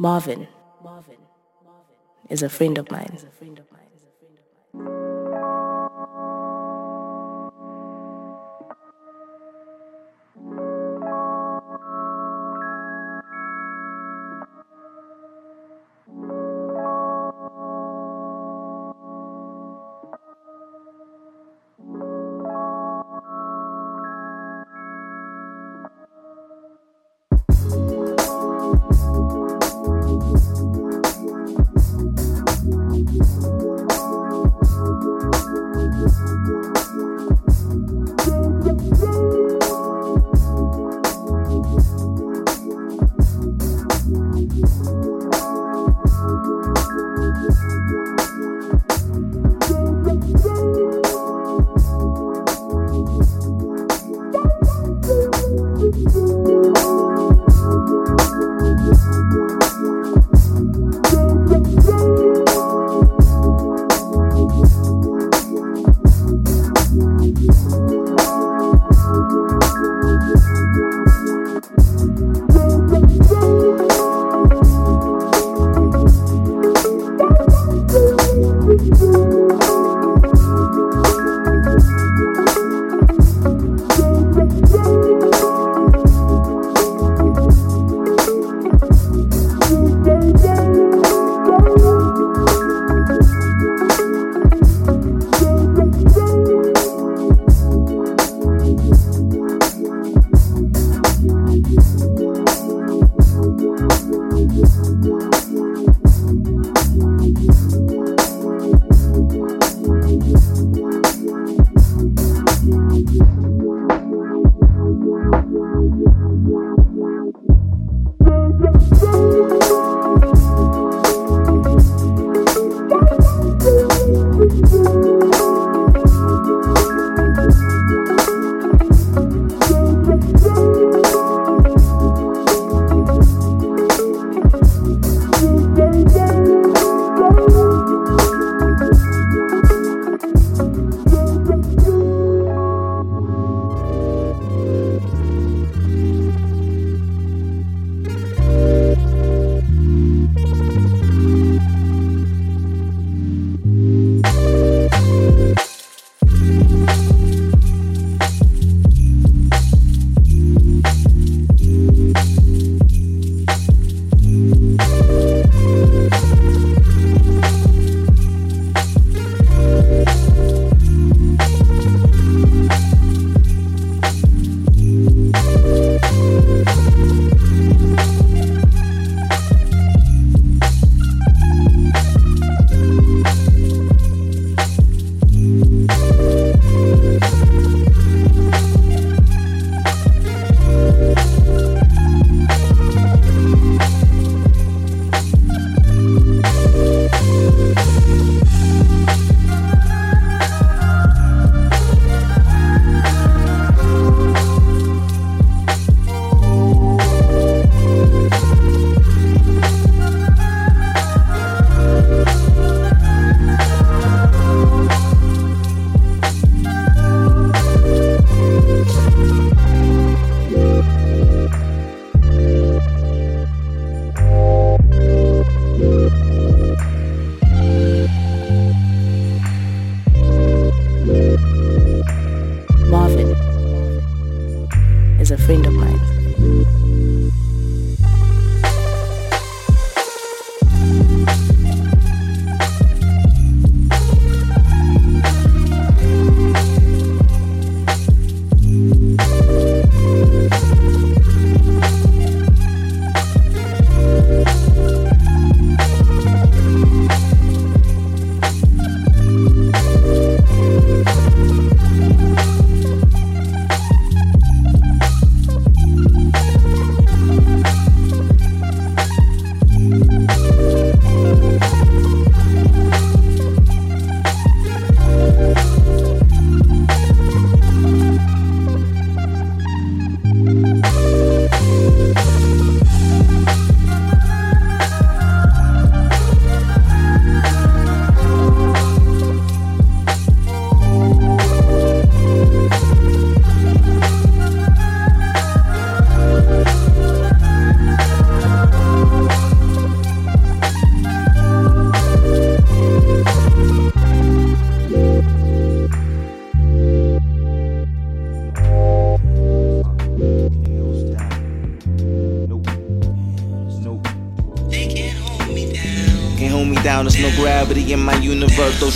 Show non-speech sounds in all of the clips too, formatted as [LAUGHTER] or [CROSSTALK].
Marvin is a friend of mine.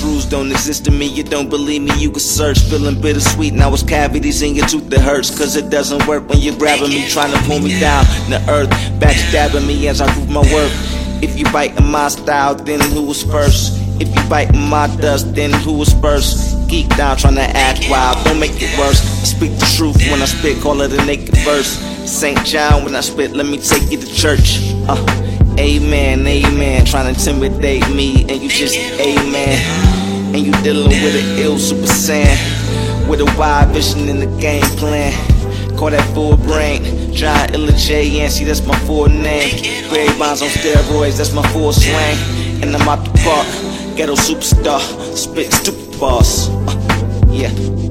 Rules don't exist to me. You don't believe me, you can search. Feeling bittersweet. Now it's cavities in your tooth that hurts. Cause it doesn't work when you're grabbing me, trying to pull me down. The earth backstabbing me as I prove my work. If you bite in my style, then who was first? If you bite in my dust, then who was first? Geek down trying to act wild, don't make it worse. I speak the truth when I spit, call it a naked verse. St. John when I spit, let me take you to church. Uh, amen, amen. Trying to intimidate me, and you just amen. And you dealing with an ill super saiyan. With a wide vision in the game plan. Call that full brain. John Illa J. see that's my full name. Barry Bonds on steroids, that's my full slang. And I'm out the park. Ghetto superstar, spit stupid boss. Uh, yeah.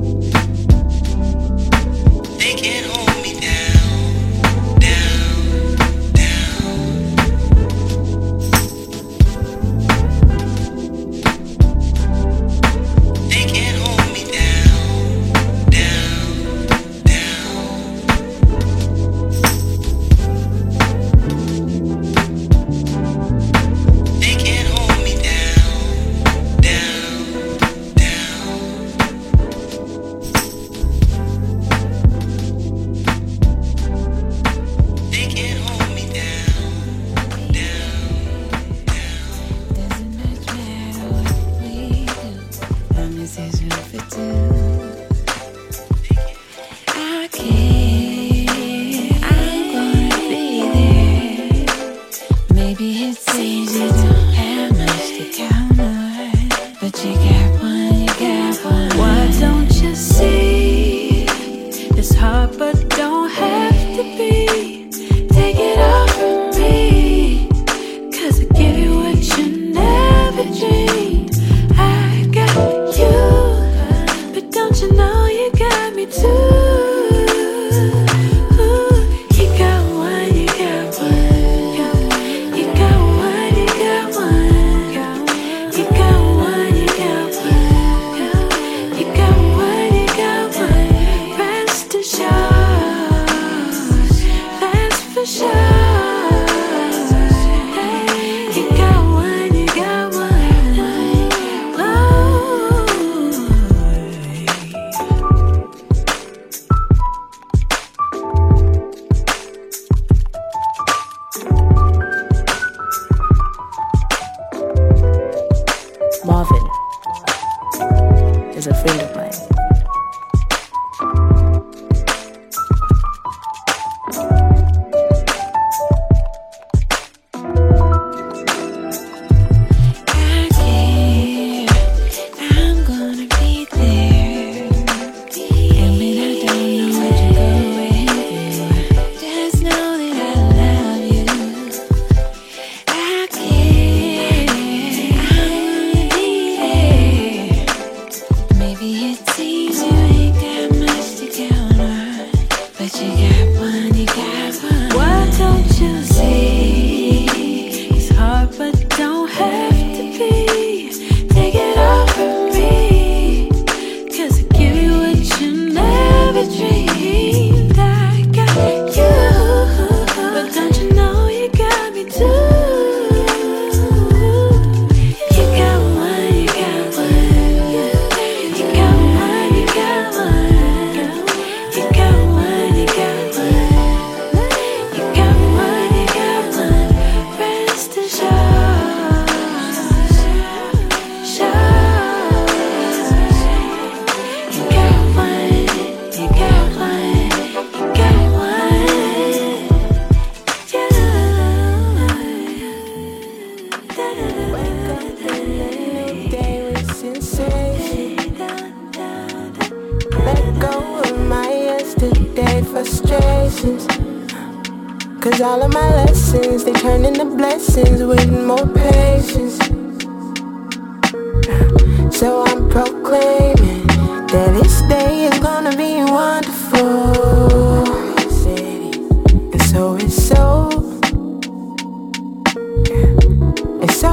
Cause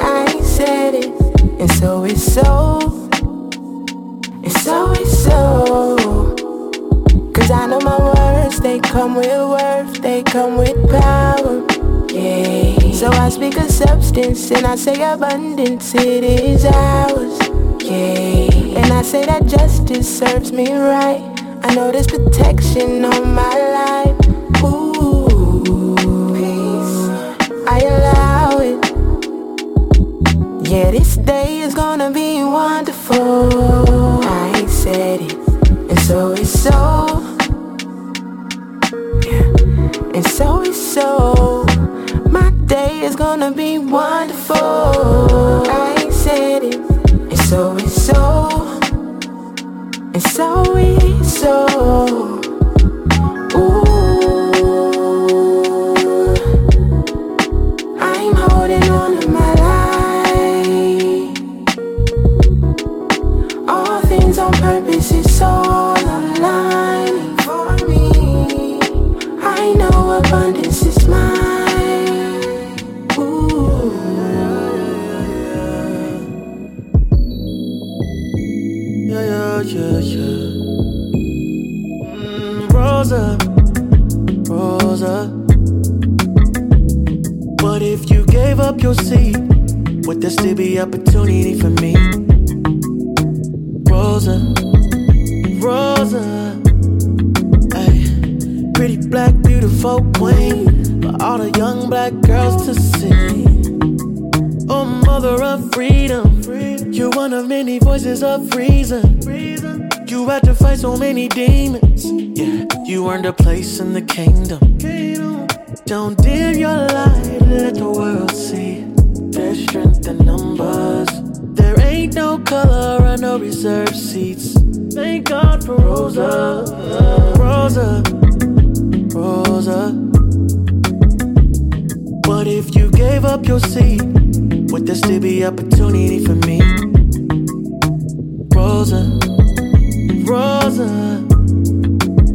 I said it, and so it's so. It's so it's so. 'Cause I know my words, they they come with worth, they come with power. Yeah. So I speak of substance and I say abundance, it is ours. Yeah. And I say that justice serves me right. I know there's protection on my life. Yeah, this day is gonna be wonderful. I said it, and so it's so. And so it's so. My day is gonna be wonderful. I said it, and so it's so. And so it's so. Your? Would there still be opportunity for me? Rosa, Rosa. Ay, pretty black, beautiful queen for all the young black girls to see. Oh, mother of freedom. You're one of many voices of reason. You had to fight so many demons. Yeah, you earned a place in the kingdom. Don't dim your light, let the world see. Strength in numbers. There ain't no color or no reserved seats. Thank God for Rosa, Rosa, Rosa. What if you gave up your seat? Would there still be opportunity for me? Rosa, Rosa,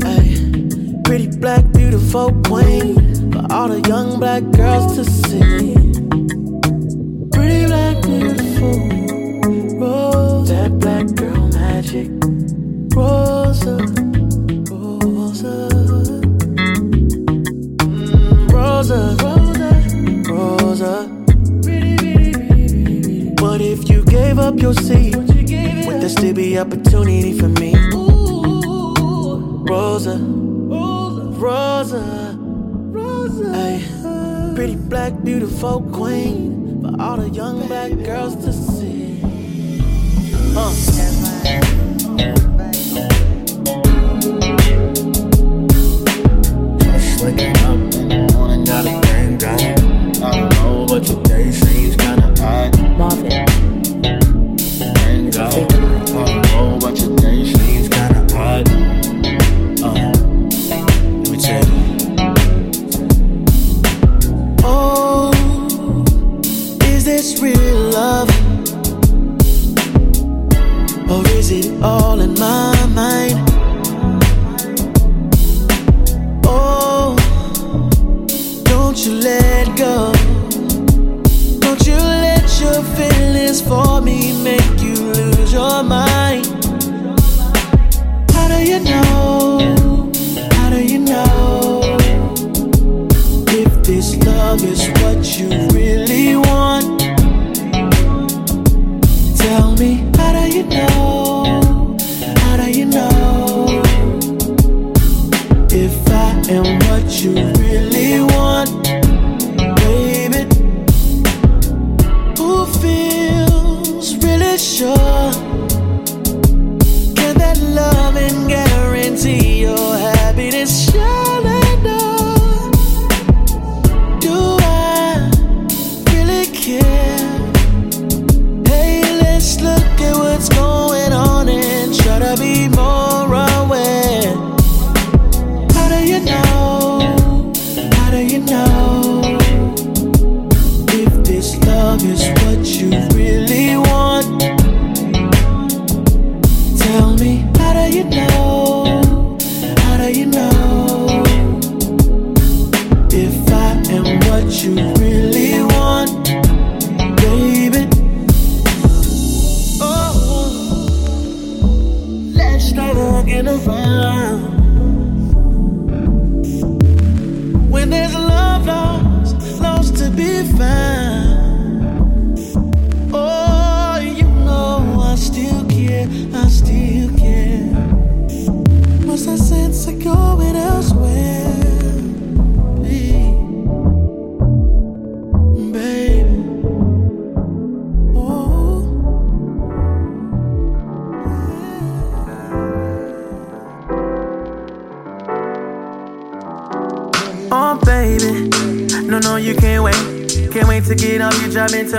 ay, pretty black, beautiful queen for all the young black girls to see. Gave up your seat, would there still be opportunity for me? Rosa, Rosa, Rosa, ay, pretty black, beautiful queen for all the young black girls to see. Uh. Waking up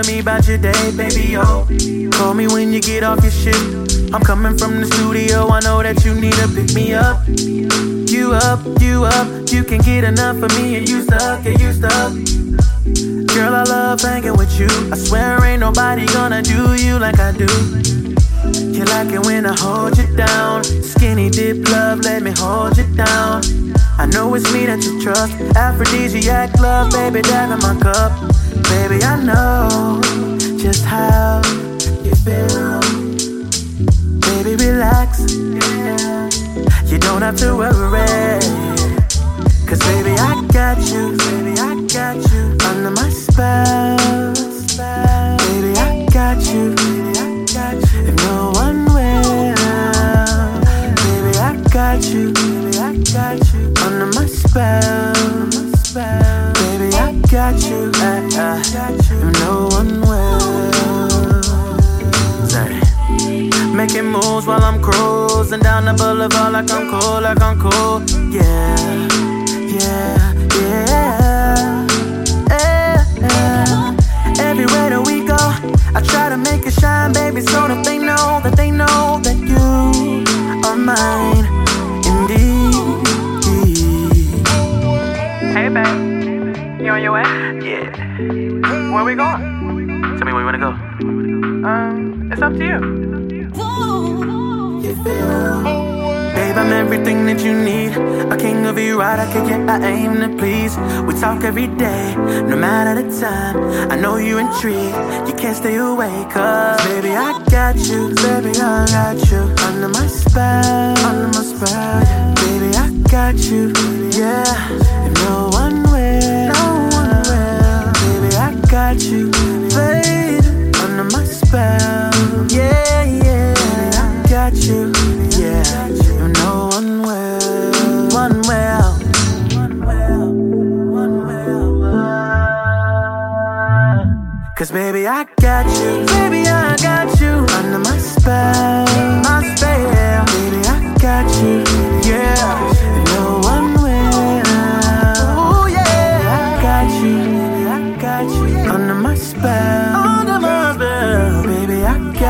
me about your day, baby. Yo, call me when you get off your shit. I'm coming from the studio. I know that you need to pick me up. You up, you up. You can get enough of me and you stuck, get you stuck. Girl, I love hanging with you. I swear ain't nobody gonna do you like I do. You like it when I hold you down. Skinny dip love, let me hold you down. I know it's me that you trust. Aphrodisiac love, baby, dive in my cup. Baby, I know just how you feel. Baby, relax. You don't have to worry. Cause baby, I got you. Baby, I got you under my spell. Baby, I got you. You. Uh, if no one will. Sorry. Making moves while I'm cruising down the boulevard like I'm cool, like I'm cool. Yeah, yeah, yeah. yeah, yeah. Everywhere that we go, I try to make it shine, baby, so that they know that they know that you are mine, Where we going? Tell me where you wanna go. Um, it's up to you. Babe, I'm everything that you need. A king of you, right? I can get, I aim to please. We talk every day, no matter the time. I know you intrigued, you can't stay away. Cause, baby, I got you. Baby, I got you. Under my spell, under my spell. Baby, I got you. Yeah, if no one got you. Baby, under my spell. Yeah, yeah. I got you. Yeah, if no one will, one will. Cause baby, I got you. Baby, I got you. Under my spell. My spell. Baby, I got you.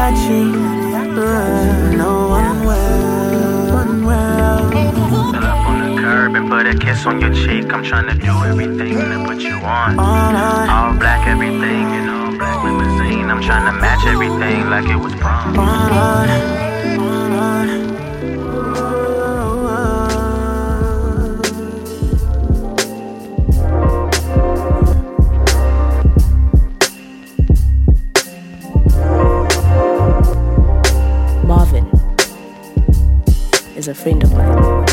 Got you. Uh, no one will. One will. Pull up on the curb and put a kiss on your cheek. I'm trying to do everything to put you on. All black everything in all black limousine. I'm trying to match everything like it was prom. Night. All is a friend of mine.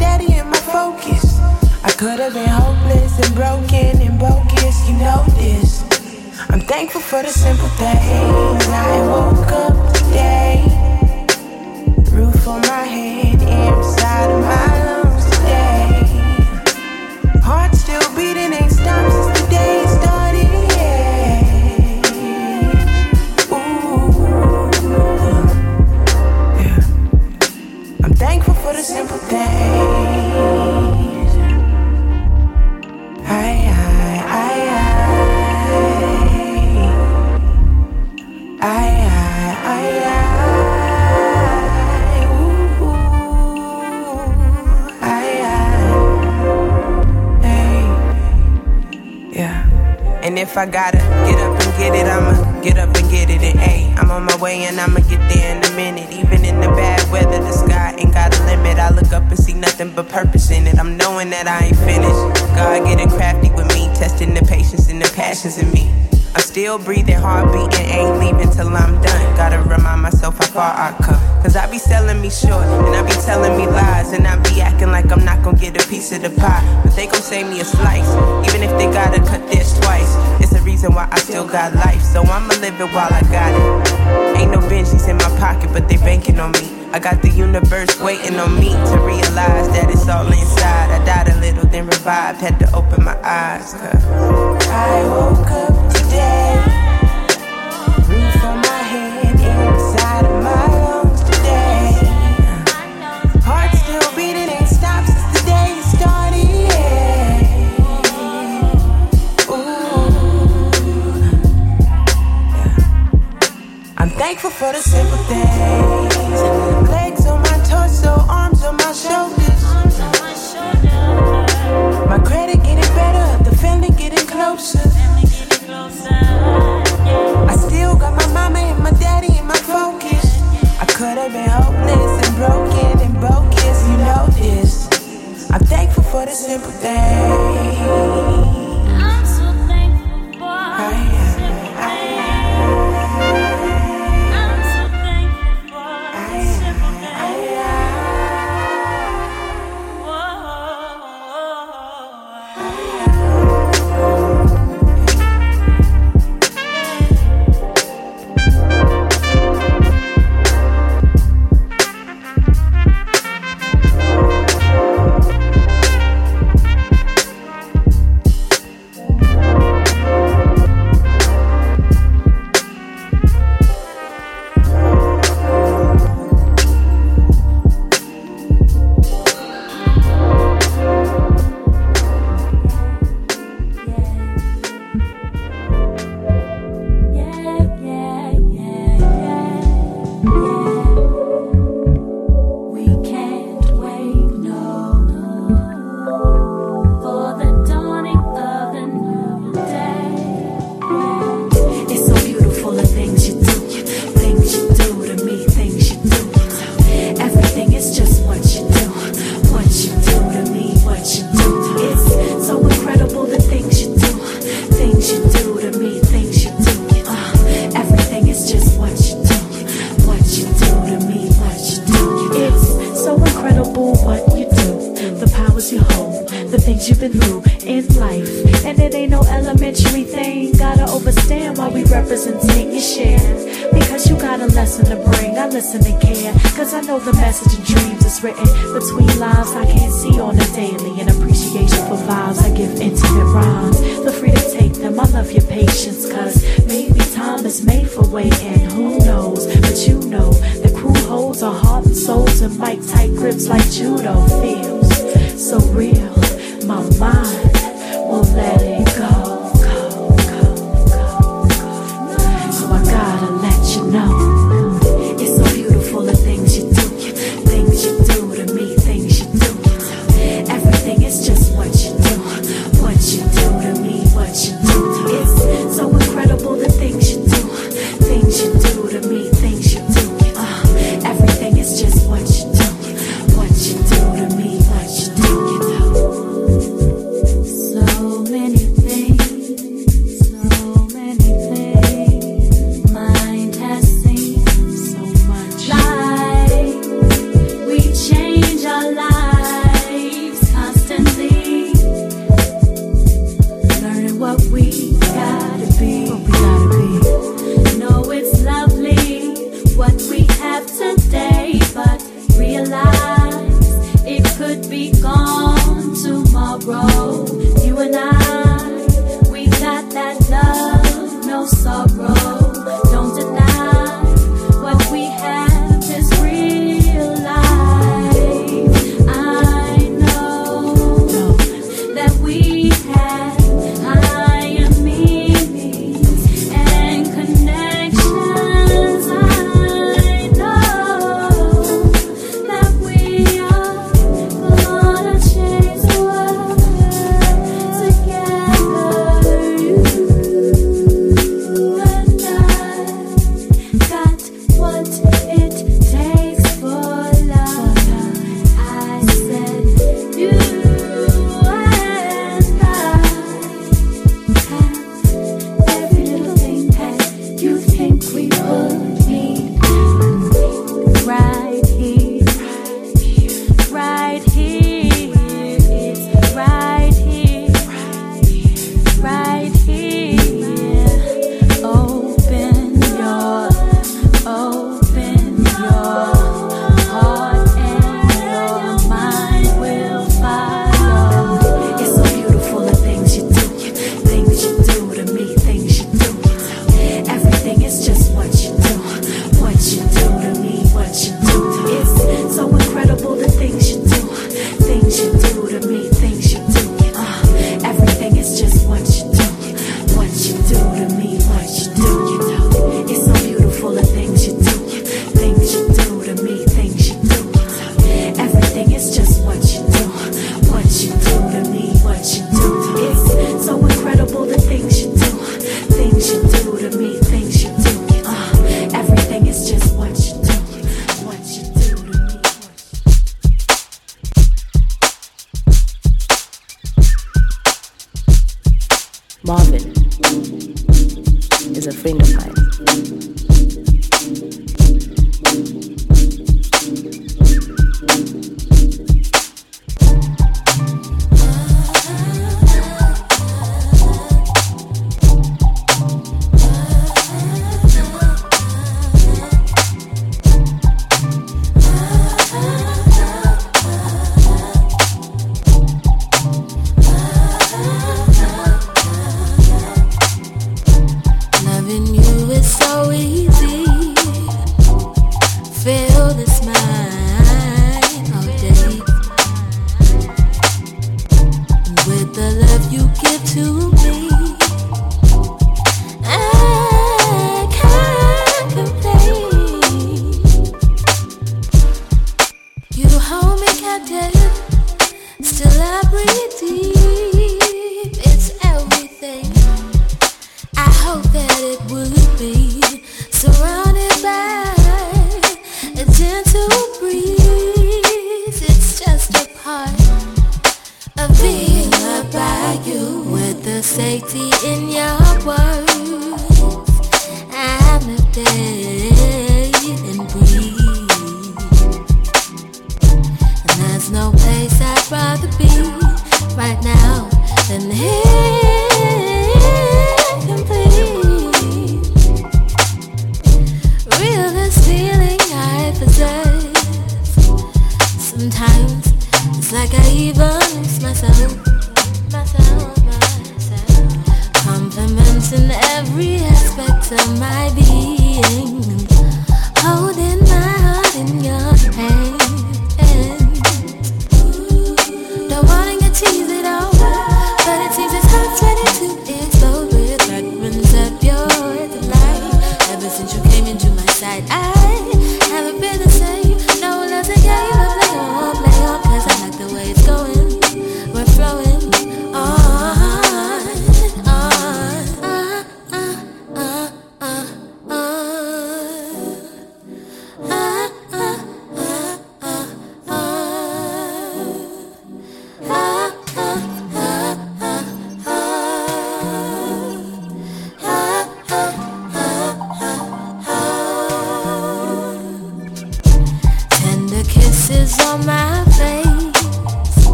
Mama and my daddy focus. I could have been hopeless and broken and bogus, you know this. I'm thankful for the simple things. I woke up today, roof on my head, inside of my lungs today. Heart still beating, ain't stopped Still breathing, hard beating, ain't leaving till I'm done. Gotta remind myself how far I come. Cause I be selling me short, and I be telling me lies, and I be acting like I'm not gonna get a piece of the pie. But they gon' save me a slice, even if they gotta cut this twice. It's the reason why I still got life, so I'ma live it while I got it. Ain't no Benjis in my pocket, but they banking on me. I got the universe waiting on me to realize that it's all inside. I died a little, then revived, had to open my eyes. Cause I woke up today. for the simple things.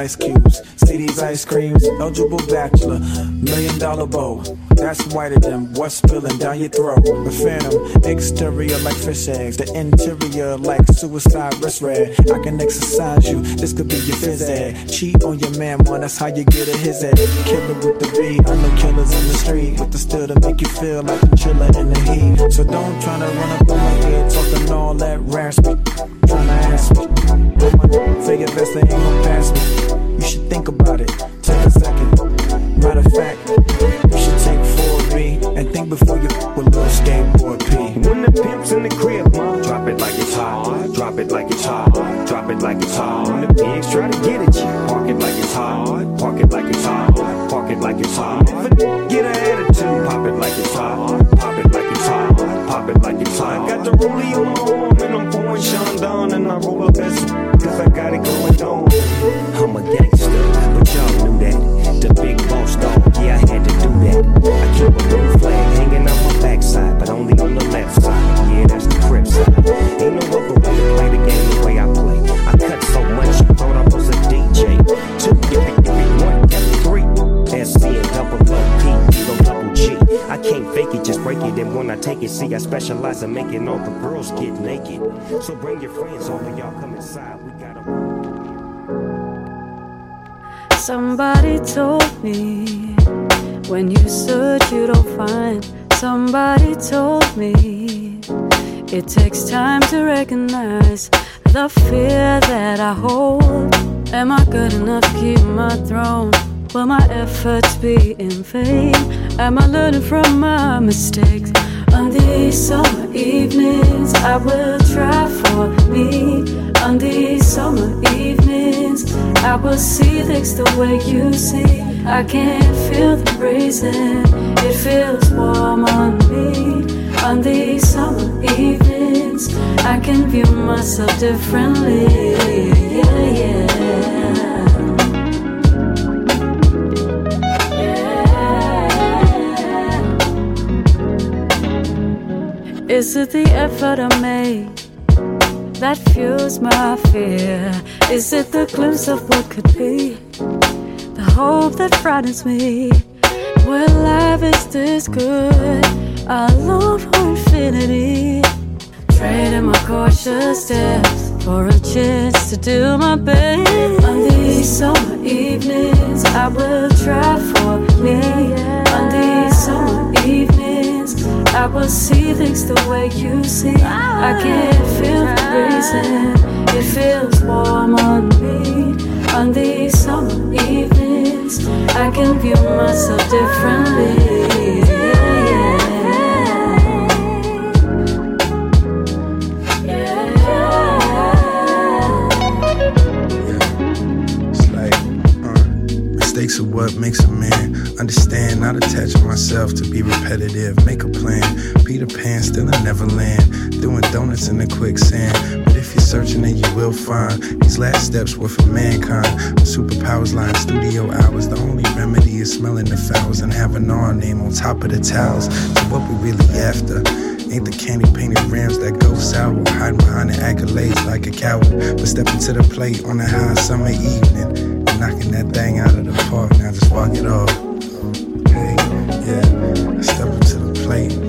Ice cubes, see these ice creams. Eligible bachelor, million dollar bow. That's whiter than what's spilling down your throat. The phantom, exterior like fish eggs, the interior like suicide wrist red. I can exercise you, this could be your phys ed. Cheat on your man, man, that's how you get a his head. Killer with the B, I know killers in the street with the still to make you feel like a chiller in the heat. So don't try to run up on my head talking all that raspy. Tryna ask me, your best, they ain't gon' pass me. Think about it, break it. And when I take it, see, I specialize in making all the girls get naked. So bring your friends over, y'all come inside. We got a. Somebody told me when you search, you don't find. Somebody told me it takes time to recognize the fear that I hold. Am I good enough to keep my throne? Will my efforts be in vain? Am I learning from my mistakes? On these summer evenings, I will try for me. On these summer evenings, I will see things the way you see. I can't feel the breezing, it feels warm on me. On these summer evenings, I can view myself differently. Yeah, yeah. Is it the effort I make that fuels my fear? Is it the glimpse of what could be? The hope that frightens me. When life is this good, I long for infinity. Trading my cautious steps for a chance to do my best. On these summer evenings, I will try for me. On these summer evenings, I will see things the way you see. I can feel the breezing, it feels warm on me. On these summer evenings, I can view myself differently. Are what makes a man understand, not attach myself to be repetitive. Make a plan. Peter Pan still in Neverland, doing donuts in the quicksand. But if you're searching, then you will find these last steps were for mankind. The superpowers line, studio hours. The only remedy is smelling the fouls and having our name on top of the towels. So what we really after? Ain't the candy painted rims that go sour, hiding behind the accolades like a coward. But stepping to the plate on a hot summer evening, knocking that thing out of the park. Now just walk it off. Hey, yeah, step into the plate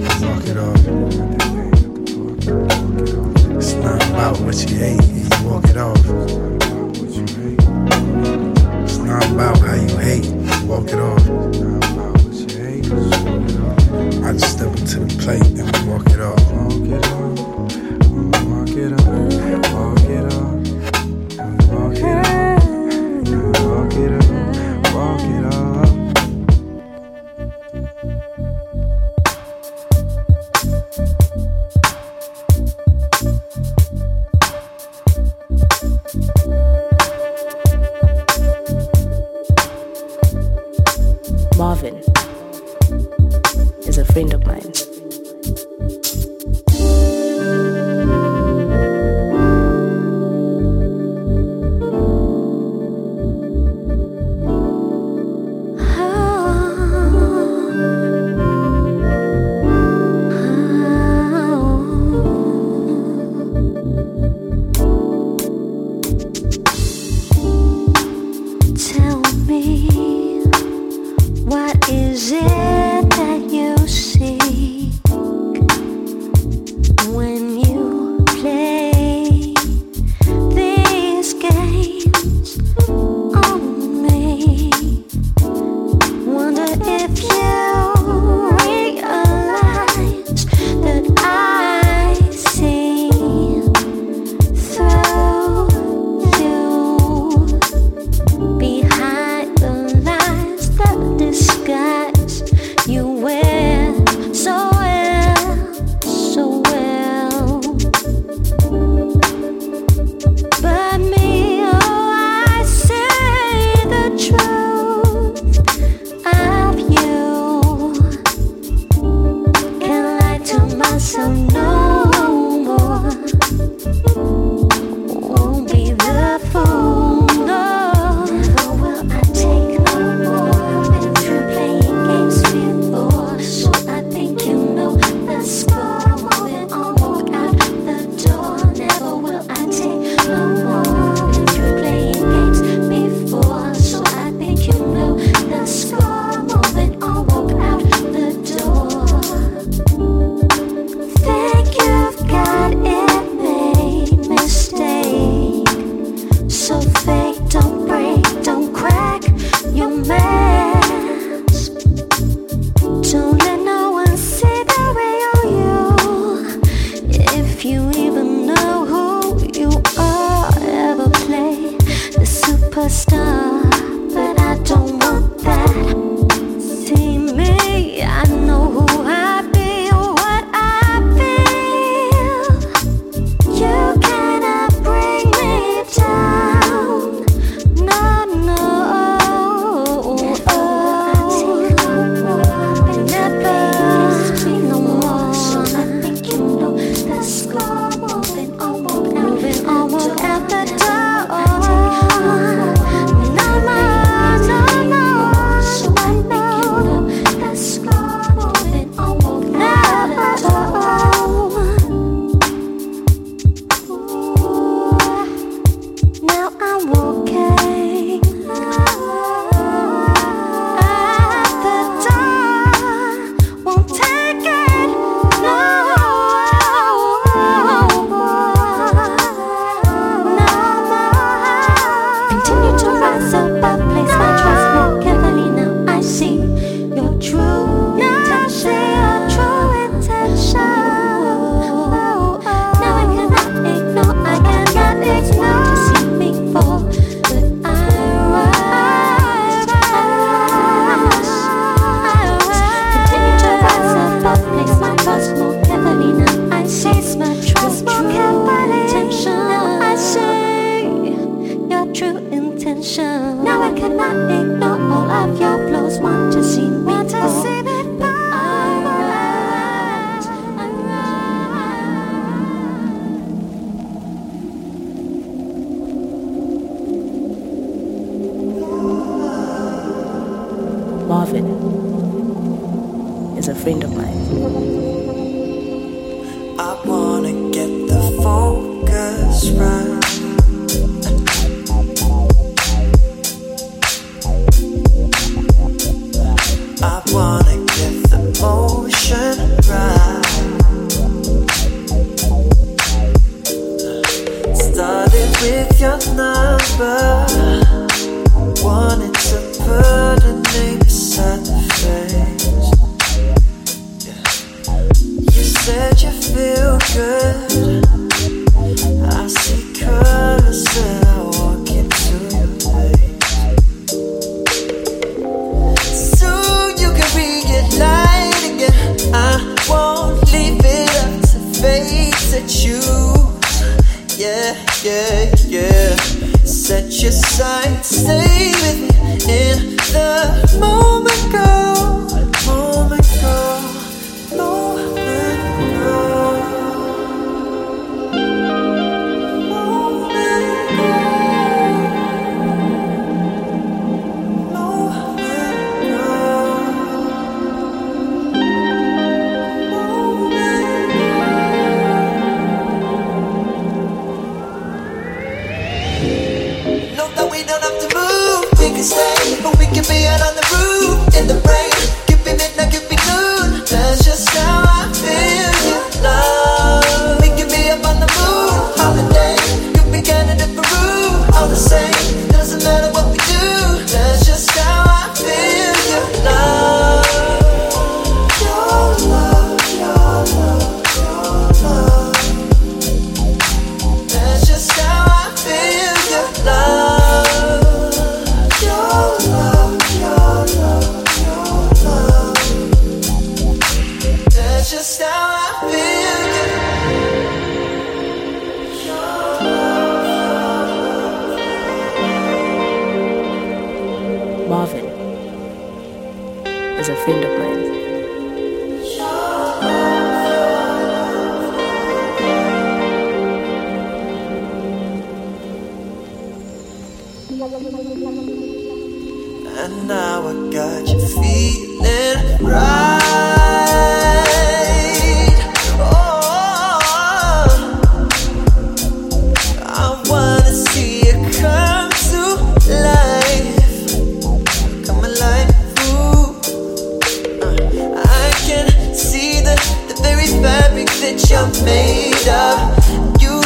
that you're made of. You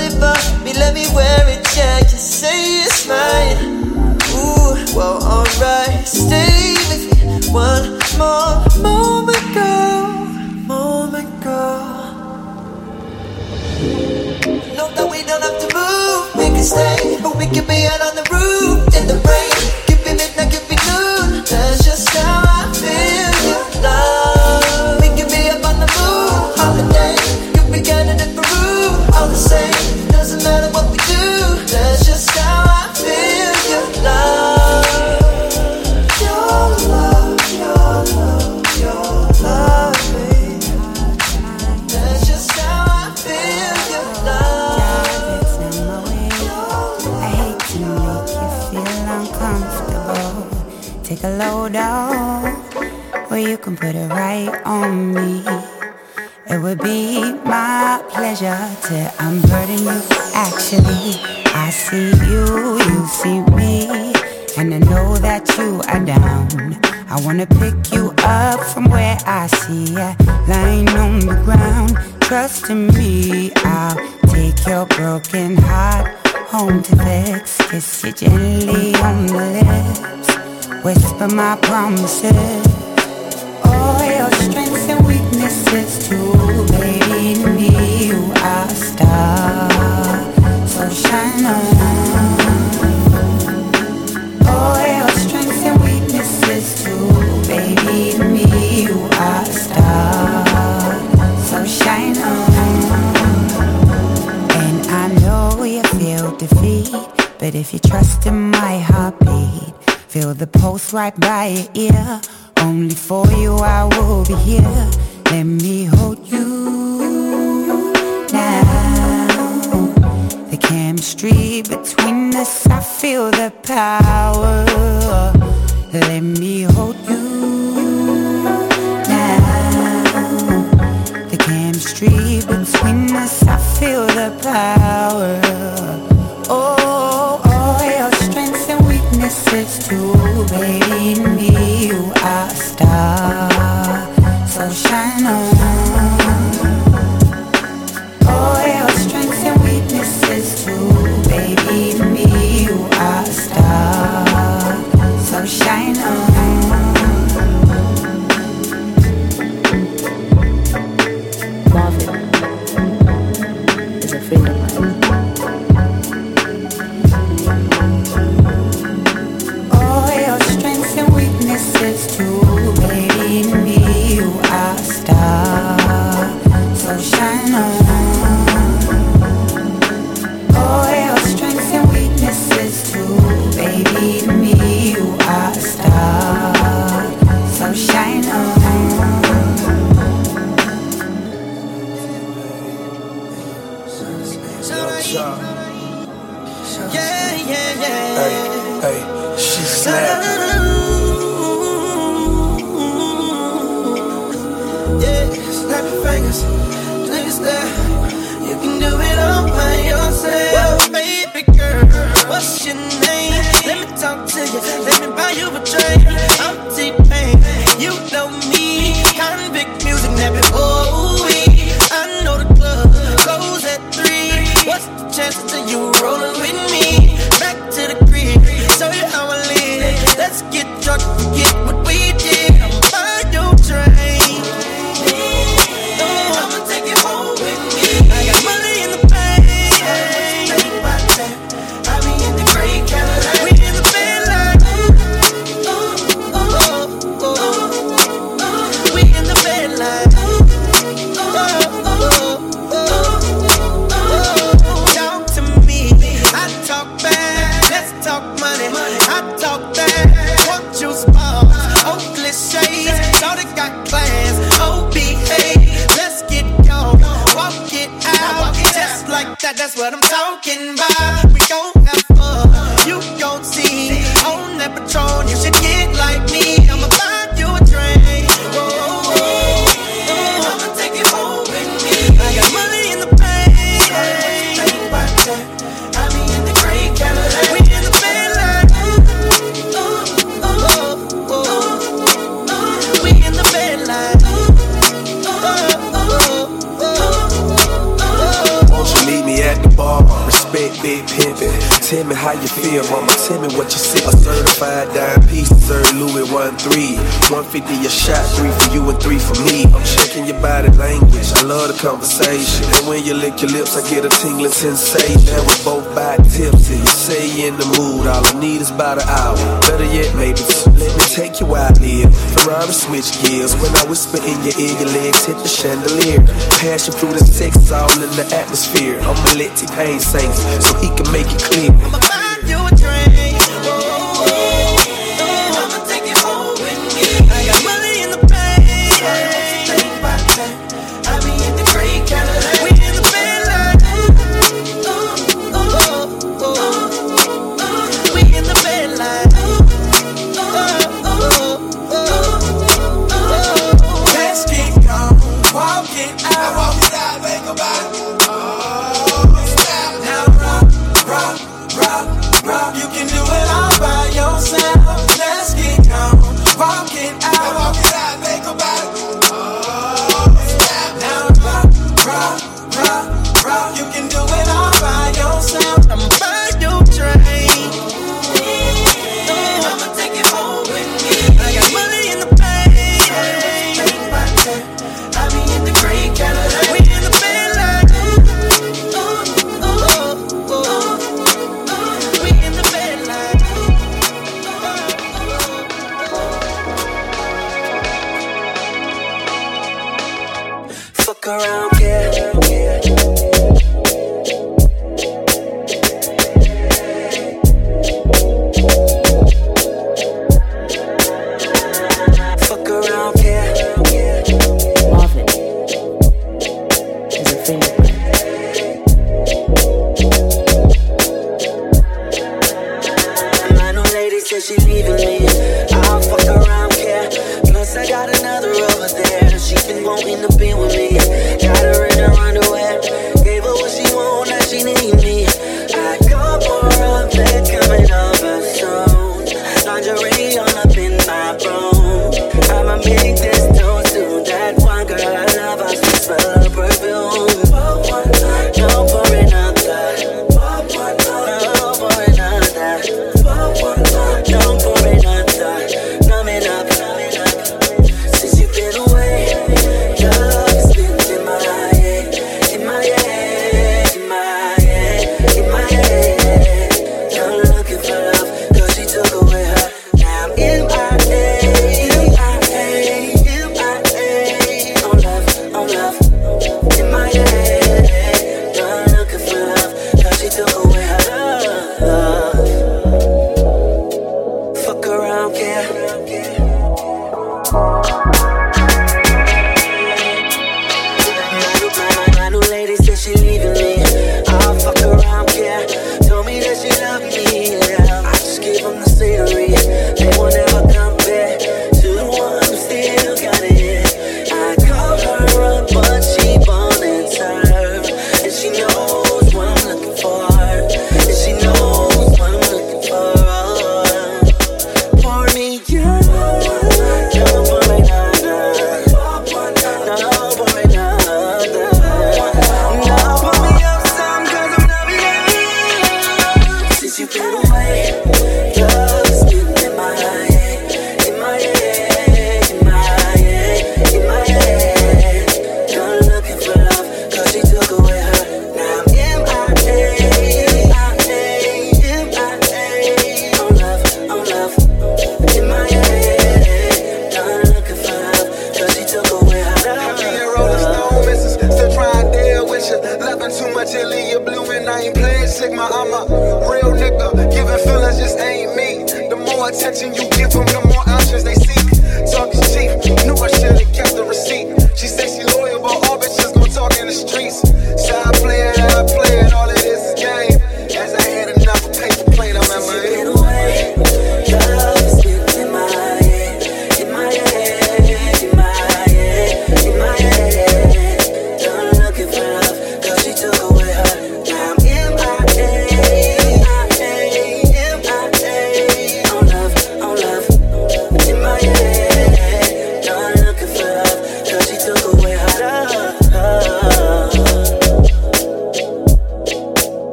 it for me, let me wear it, yeah. You say it's mine. Ooh, well, alright. Stay with me one more moment, girl. Moment, girl. Know that we don't have to move. We can stay, but we can be out on the roof in the rain. Put it right on me. It would be my pleasure to unburden you. Actually, I see you, you see me, and I know that you are down. I wanna pick you up from where I see ya, lying on the ground. Trust in me, I'll take your broken heart home to fix. Kiss you gently on the lips, whisper my promises. Strengths and weaknesses too, baby. Me, you are a star, so shine on. All your strengths and weaknesses baby. Me, you are a star, so shine on. And I know you feel defeat, but if you trust in my heartbeat, Feel the pulse right by your ear. Only for you I will be here. Let me hold you now. The chemistry between us I feel the power. Let me hold you now. The chemistry between us I feel the power. Oh promises to rain me. You are a star, so shine on. big, big pivot. Tell me how you feel, mama. Tell me what you see. A certified dime piece, third Louis 13. 150 a shot, three for you and three for me. I'm checking your body language. I love the conversation. And when you lick your lips, I get a tingling sensation. We both buy tipsy. You say in the mood. All I need is about an hour. Better yet, maybe. Let me take you where I live. Ferrari switch gears. When I whisper in your ear, your legs hit the chandelier. Passion through the sex all in the atmosphere. I'ma let T-Pain sing so he can make it clear. I'm a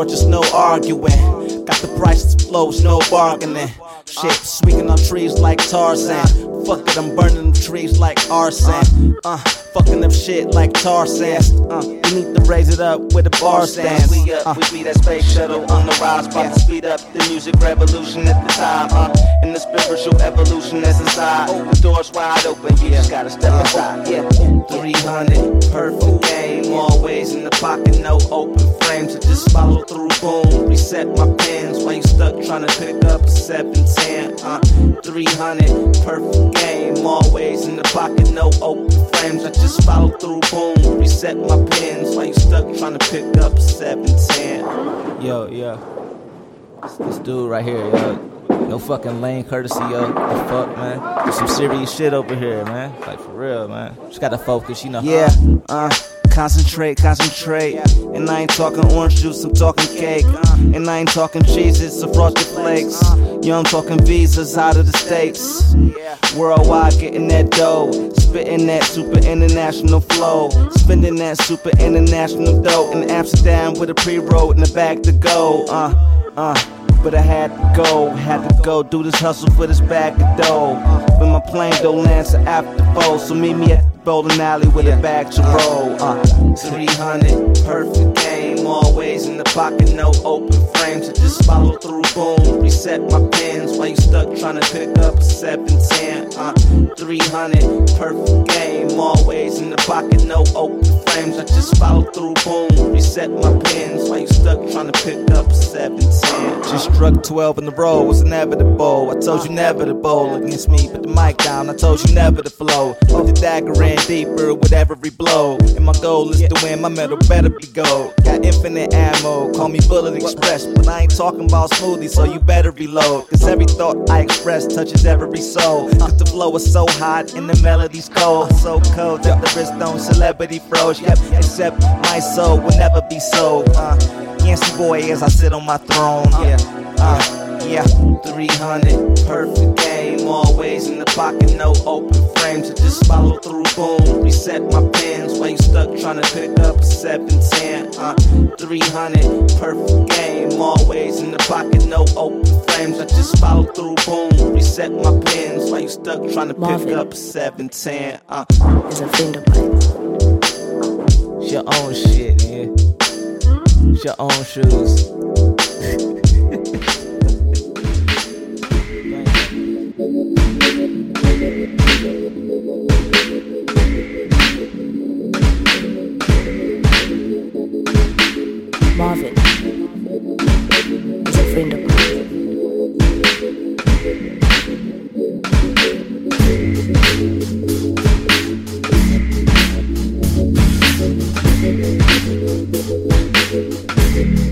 there's no arguing. Got the prices flows, no bargaining. Shit, swinging on trees like Tarzan. Fuck it, I'm burning trees like arson. Uh, fucking up shit like tar sands. Uh, we need to raise it up with a bar stand. We up, we be that space shuttle on the rise, about to speed up the music revolution at the time. Uh, and the spiritual evolution that's inside. The doors wide open, you just gotta step inside. Yeah, 300, perfect game, always in the pocket, no open frames. I just follow through, boom, reset my pins while you stuck trying to pick up a 710. Uh, 300, perfect game, always in the pocket, no open frames. I just follow through, boom, reset my pins while you stuck trying to pick up a 710. Yo, yo, this, this dude right here, yo. No fucking lane courtesy, yo. The fuck, man. There's some serious shit over here, man. Like for real, man. Just gotta focus, you know. Yeah, uh. Concentrate, concentrate. And I ain't talking orange juice, I'm talking cake. And I ain't talking cheeses or frosted flakes. Yo, I'm talking visas out of the states. Worldwide, getting that dough. Spitting that super international flow. Spending that super international dough. In Amsterdam with a pre roll in the bag to go. Uh, uh. But I had to go, had to go do this hustle for this bag of dough. When my plane don't land to after four, so meet me at bowling alley with a bag to roll. Uh, 300, perfect always in the pocket, no open frames. I just follow through, boom, reset my pins while you stuck trying to pick up a 710. Uh, 300, perfect game, always in the pocket, no open frames. I just follow through, boom, reset my pins while you stuck trying to pick up a 710. Just struck 12 in the row, was inevitable. I told you never to bowl against me, put the mic down. I told you never to flow. Put the dagger in deeper with every blow. And my goal is to win, my medal better be gold. Got infinite ammo, call me Bullet Express. But I ain't talking about smoothie, so you better reload. Cause every thought I express touches every soul. Cause the flow is so hot and the melody's cold. So cold that the wrist don't celebrity froze. Yep, except my soul will never be sold. Uh, Yancey boy as I sit on my throne. Yeah, uh, yeah, 300, perfect game, always in the pocket, no open frames. I just follow through, boom, reset my pins while you stuck trying to pick up a 710. Uh, 300, perfect game, always in the pocket, no open frames. I just follow through, boom, reset my pins while you stuck trying to pick Marvin. up a 710. Uh, Is a mine. it's your own shit, yeah. It's your own shoes. [LAUGHS] Marvin is a friend of mine.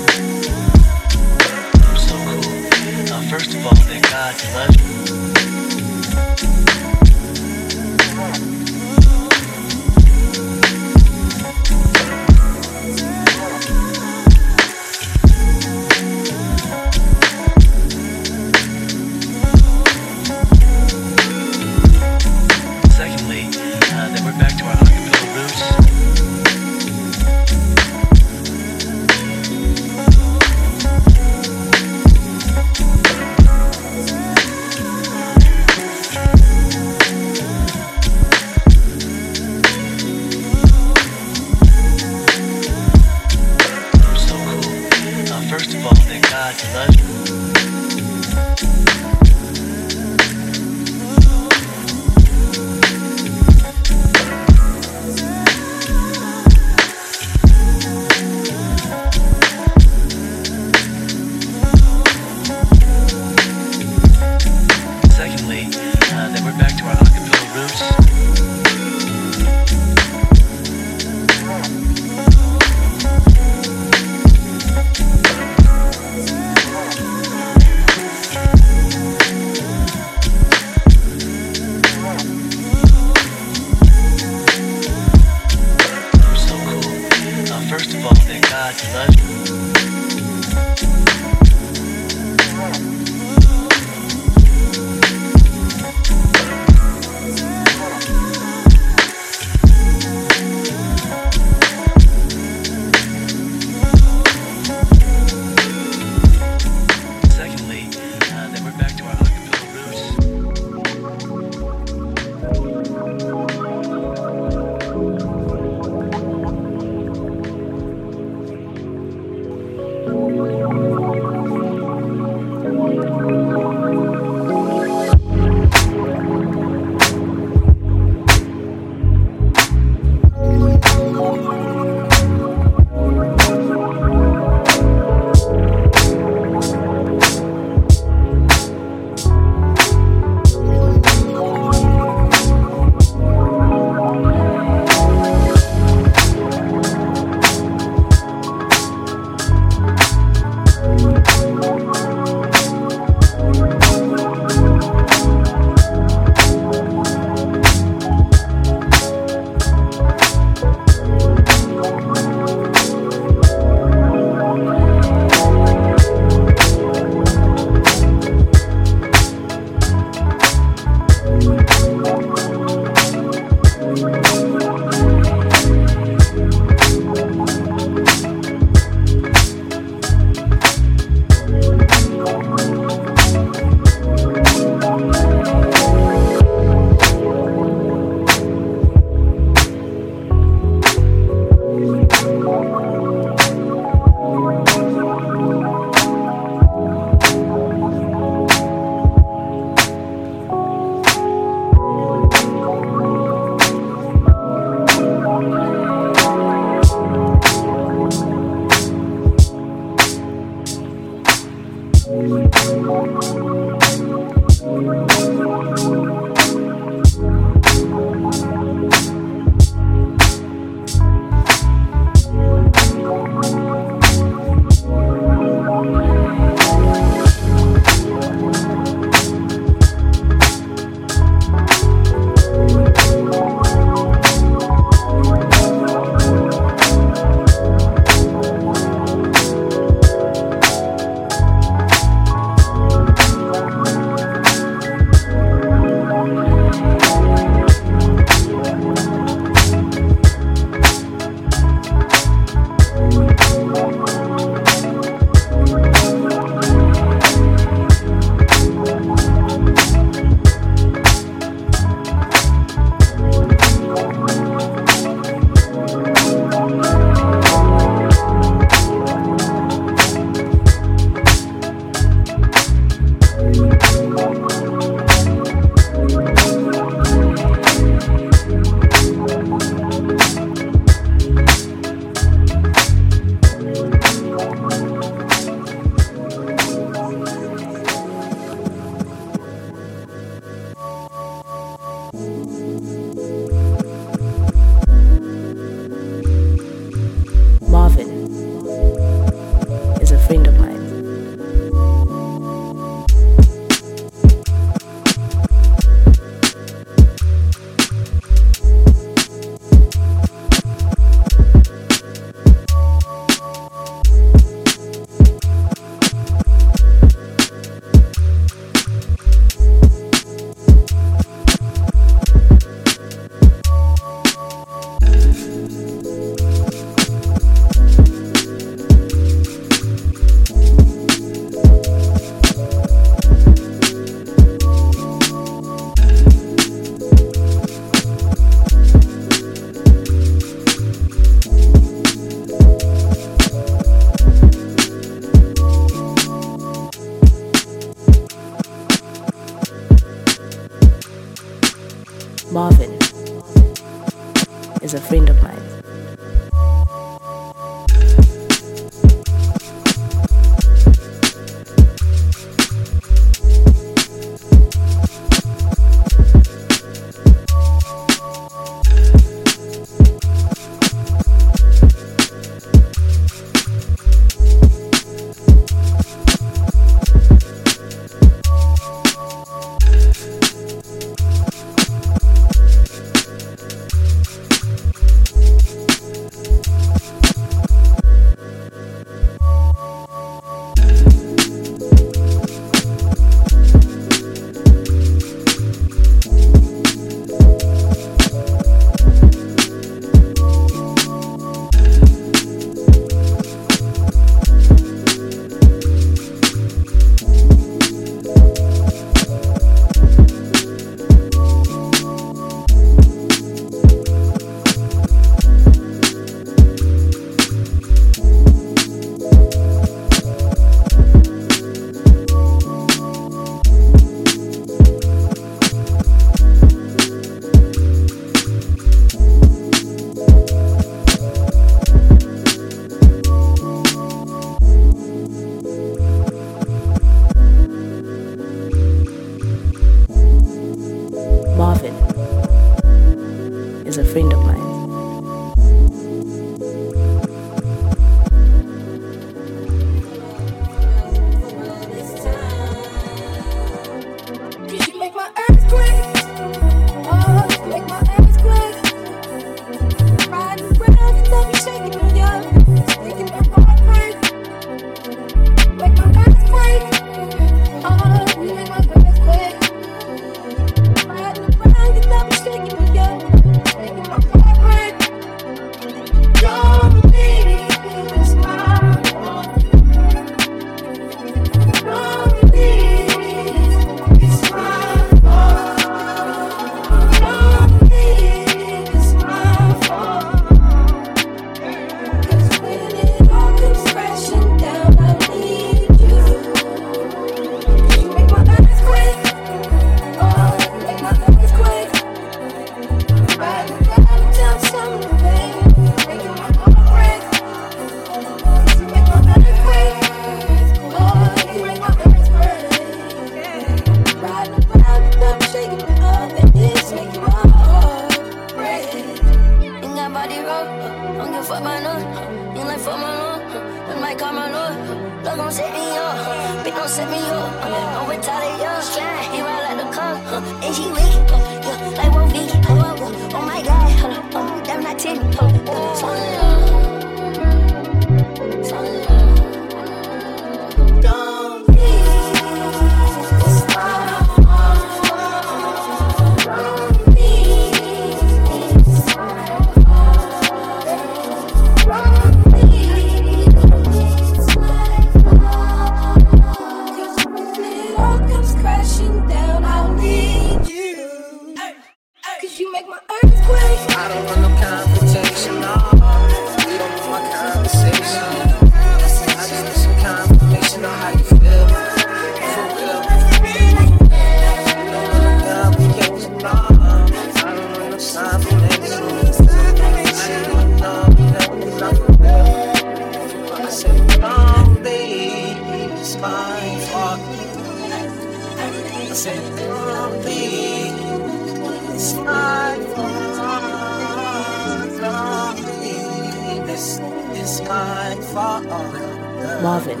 Marvin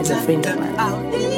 is a friend of mine.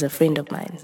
Is a friend of mine.